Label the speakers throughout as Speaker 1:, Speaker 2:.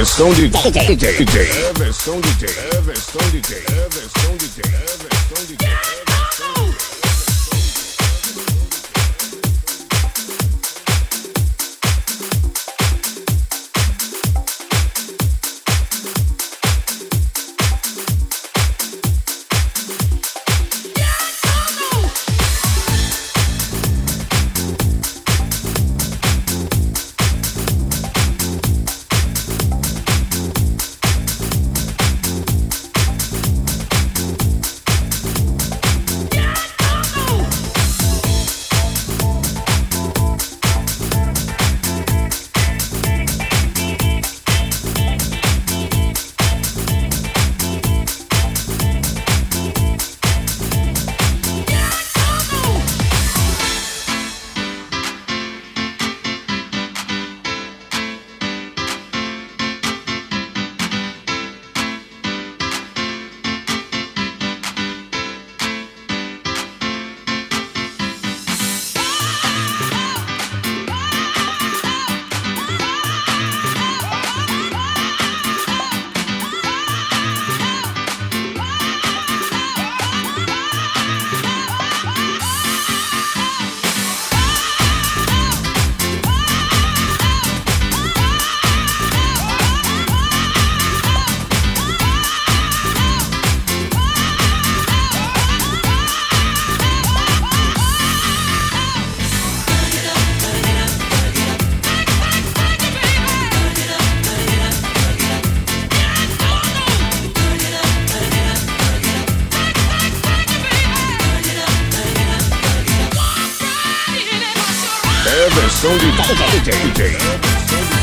Speaker 1: versão Everson DJ. de é DJ. Everson DJ. Everson DJ. de DJ. DJ DJ DJ DJ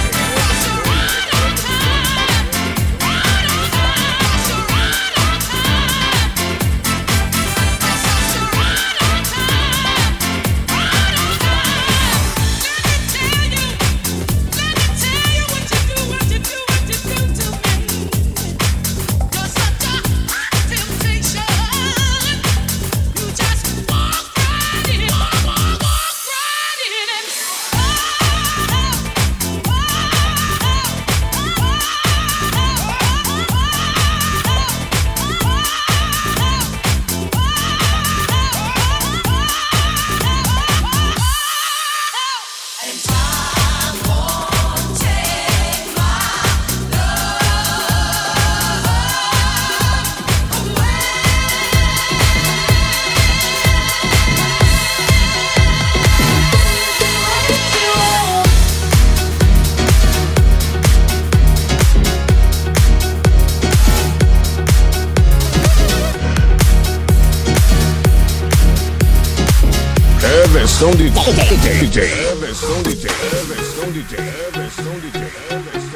Speaker 1: Versão DJ. Versão DJ. Versão DJ. Versão DJ. Versão DJ.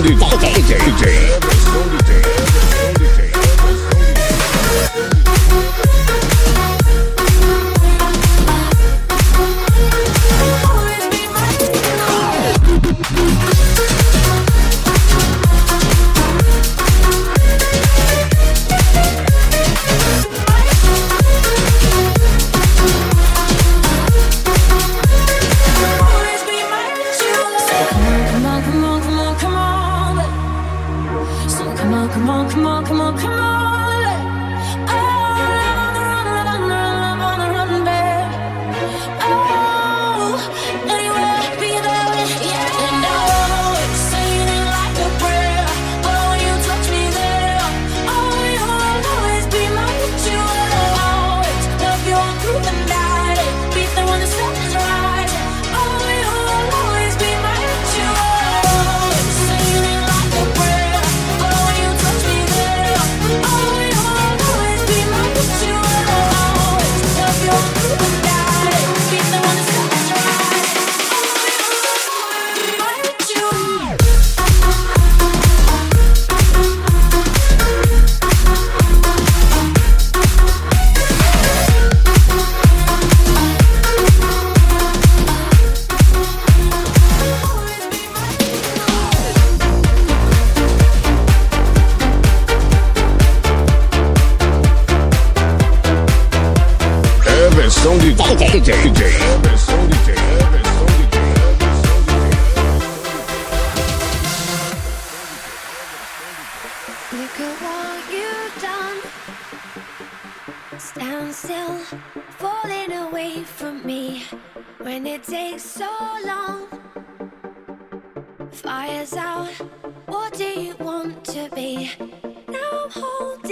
Speaker 2: Sunday. Fire's out, what do you want to be? Now I'm.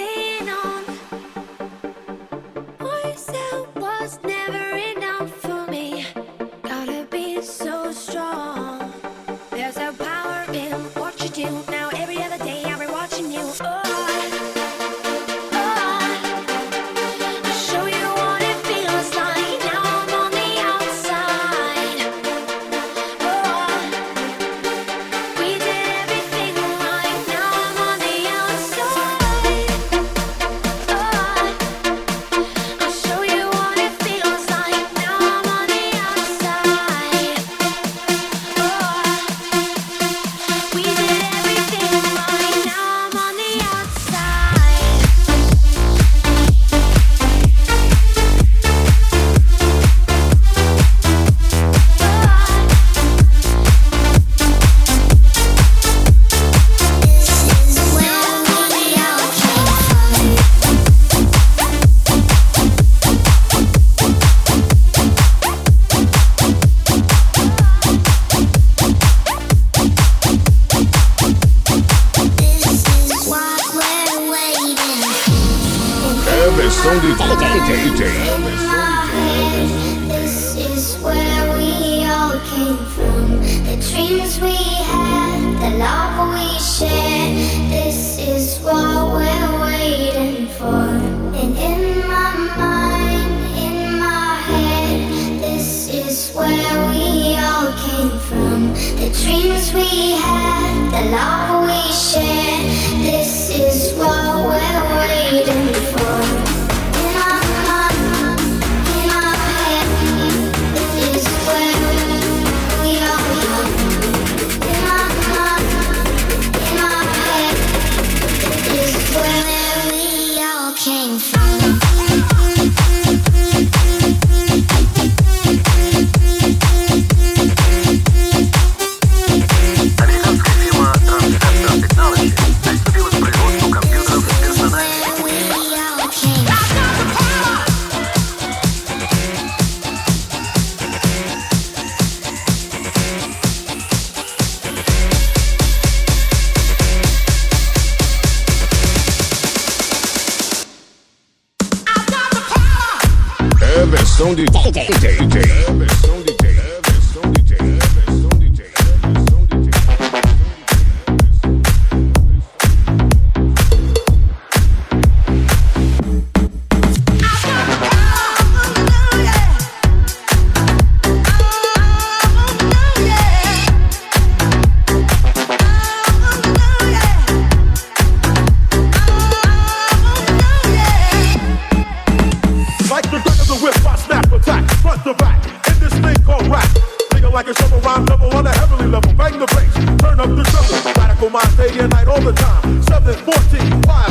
Speaker 2: day and
Speaker 3: night all the time.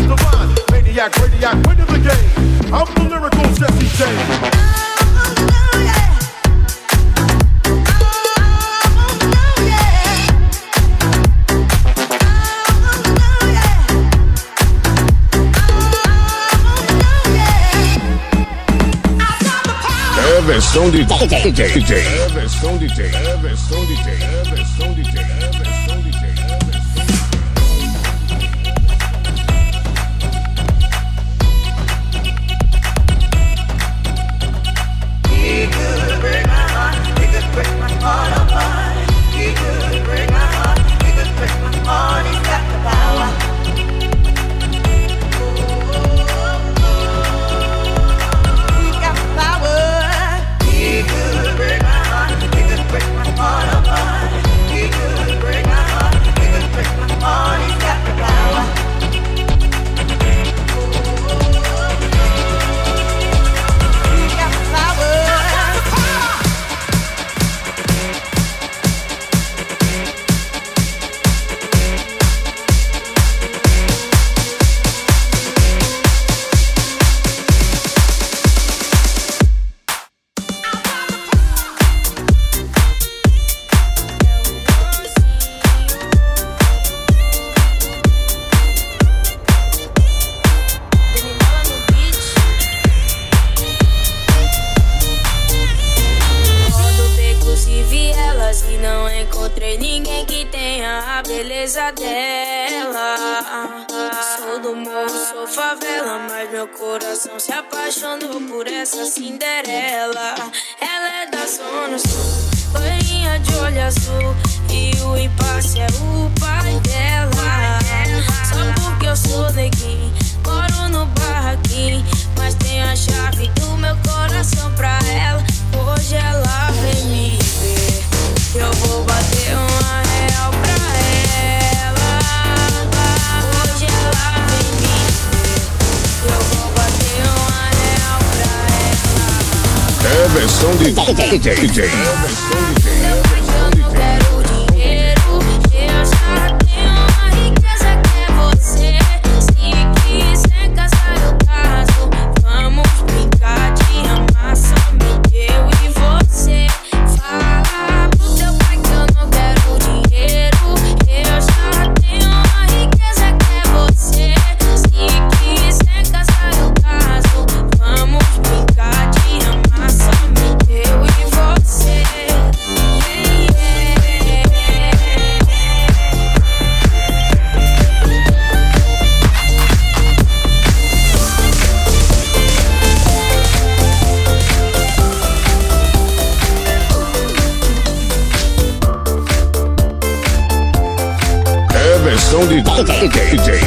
Speaker 3: divine. Maniac, radiac, win the game. I'm the lyrical Jesse James.
Speaker 1: DJ. DJ. DJ.
Speaker 4: De
Speaker 5: DJ. DJ. Versão de DJ.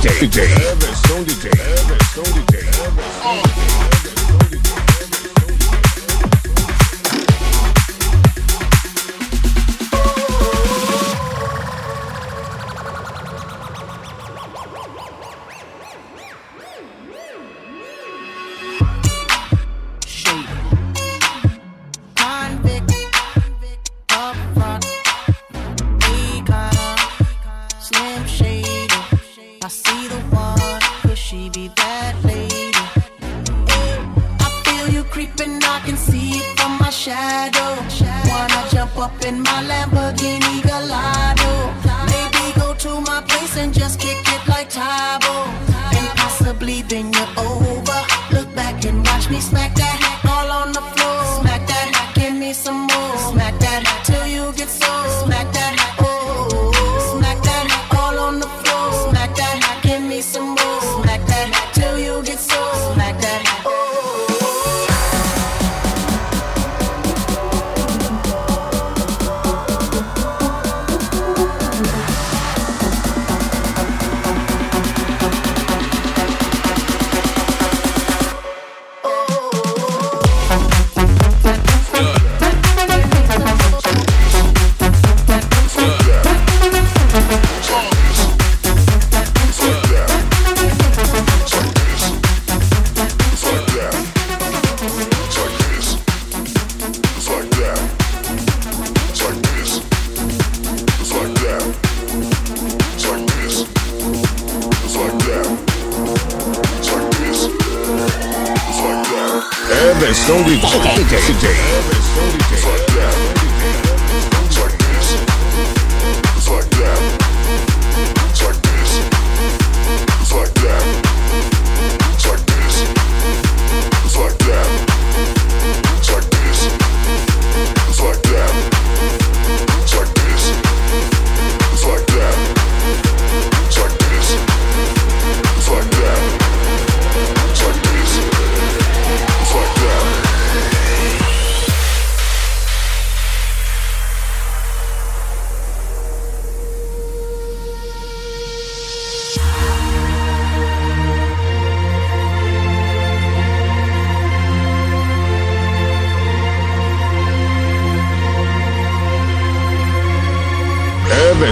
Speaker 4: De
Speaker 5: DJ.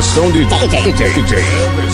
Speaker 5: versão de DJ, DJ, DJ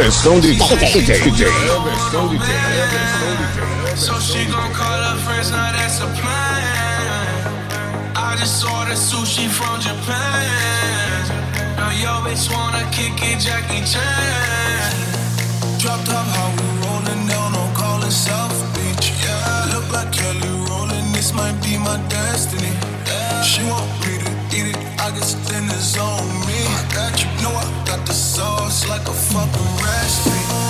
Speaker 5: versão de DJ.
Speaker 6: So
Speaker 7: she gon' call her friends, now that's a plan. Just ordered sushi from Japan. Now yo bitch wanna kick it, Jackie Chan. Dropped off how we rollin' down on call it South Beach. Yeah, look like Kelly rollin', this might be my destiny. She want me to eat it, I guess then it's on me. I got you, know I got the sauce like a fucking recipe.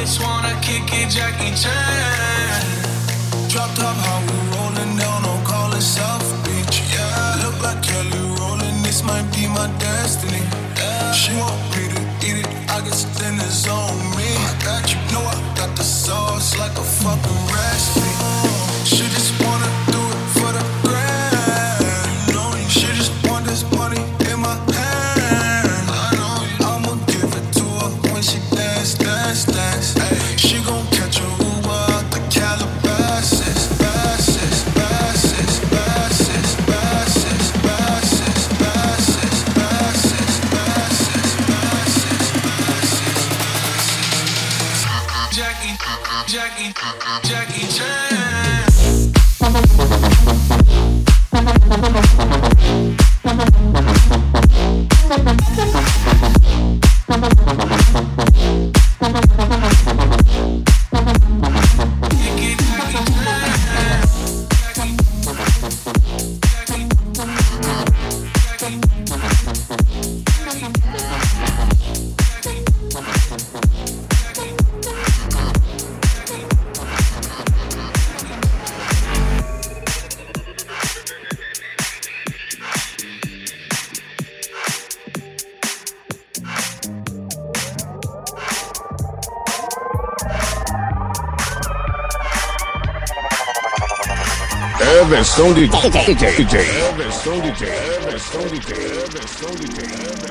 Speaker 7: bitch wanna kick it, Jackie Chan. Drop top, how we rolling down on calling South Beach. Yeah, look like Kelly rolling, this might be my destiny. Yeah. She want me to eat it, I guess then it's on me. I got you, know I got the sauce like a fucking recipe.
Speaker 8: Nos vemos. Elvis Stone DJ. Elvis Stone DJ. Elvis Stone DJ. Elvis Stone DJ. Elvis Stone DJ.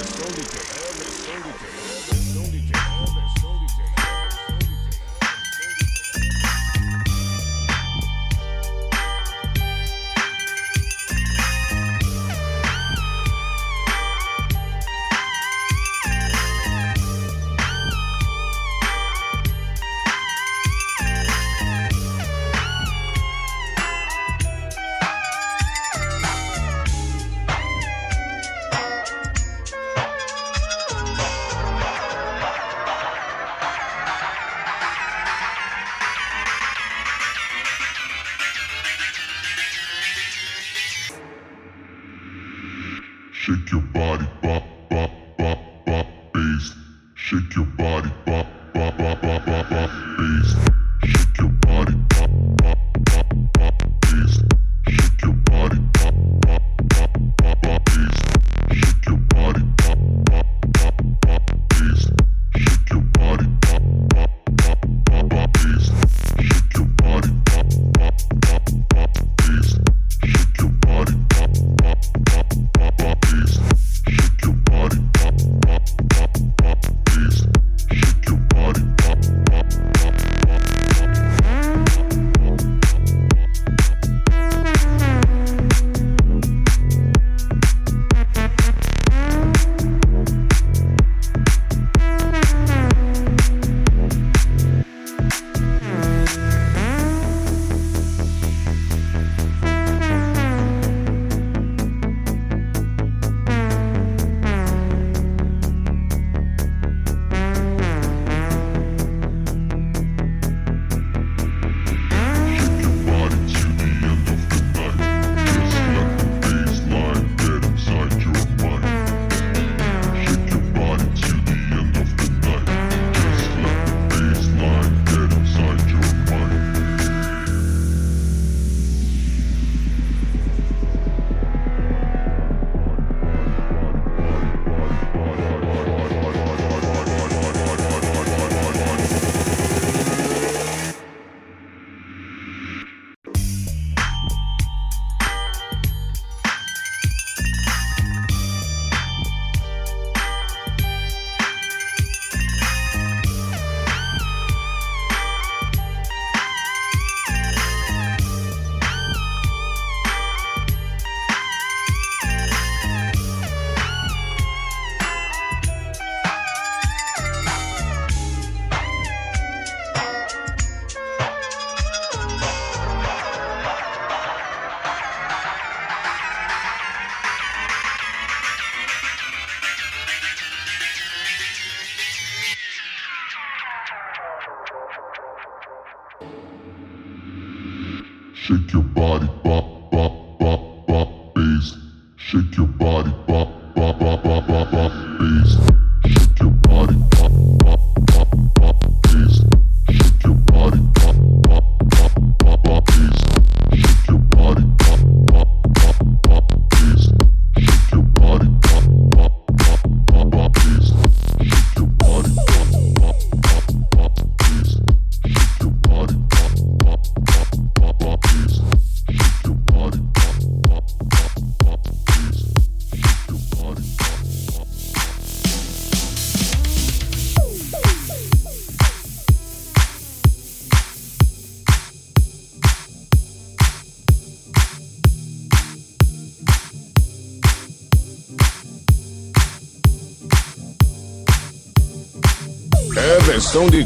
Speaker 1: Everson DJ.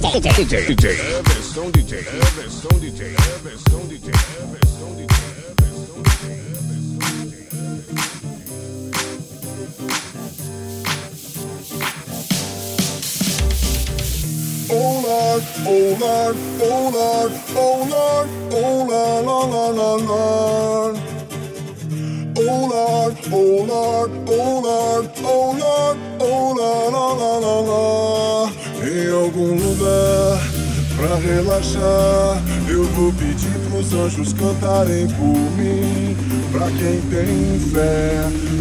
Speaker 1: DJ. Everson DJ. Everson DJ. Everson DJ. Everson DJ.
Speaker 3: Oh Lord, oh Lord, oh Lord, oh Lord, oh Lord, Lord, Lord, Lord. Oh Lord, relaxar, eu vou pedir pros anjos cantarem por mim. Pra quem tem fé,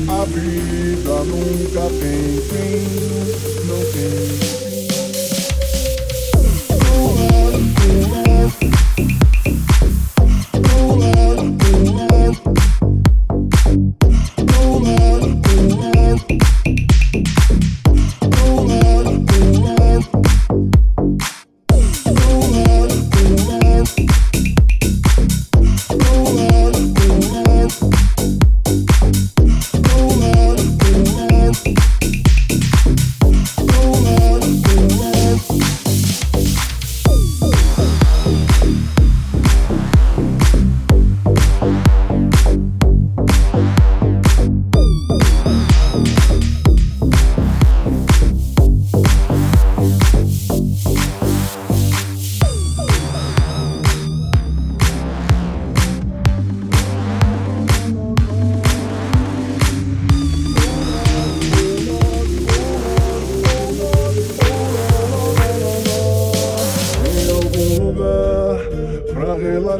Speaker 3: a vida nunca tem fim, não tem fim.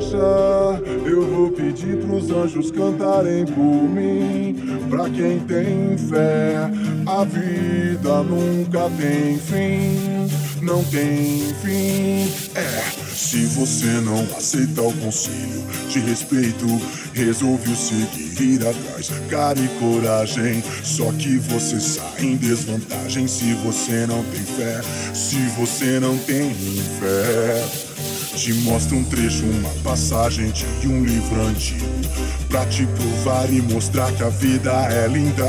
Speaker 3: Relaxar. Eu vou pedir pros anjos cantarem por mim. Pra quem tem fé, a vida nunca tem fim. Não tem fim. É, se você não aceita o conselho de respeito, resolveu seguir ir atrás, cara e coragem. Só que você sai em desvantagem se você não tem fé. Se você não tem fé. Te mostra um trecho, uma passagem de um livro antigo. Pra te provar e mostrar que a vida é linda.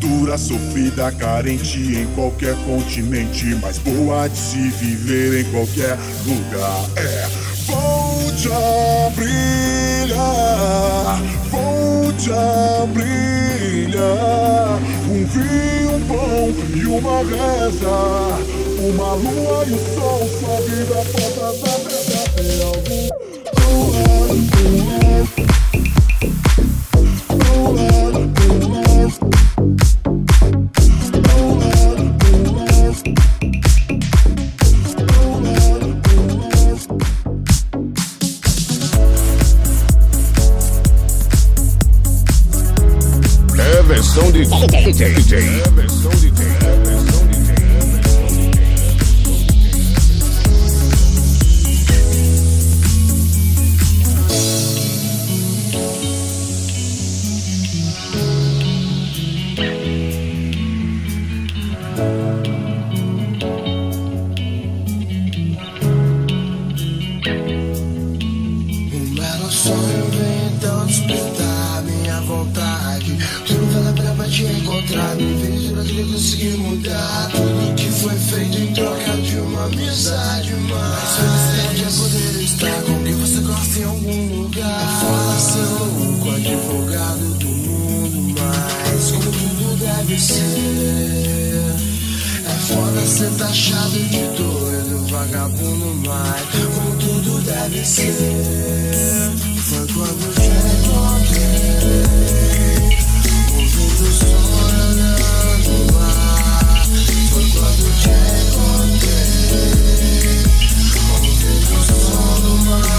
Speaker 3: Dura, sofrida, carente em qualquer continente Mas boa de se viver em qualquer lugar. É, volte a brilhar Volte a brilhar. Um vinho, pão e uma reza Uma lua e o sol, sua vida da terra Tem algum lugar,
Speaker 7: achado de doido, vagabundo mais Como tudo deve ser. Foi quando te encontrei Ouvindo o som andando mar Foi quando te encontrei Ouvindo o som do mar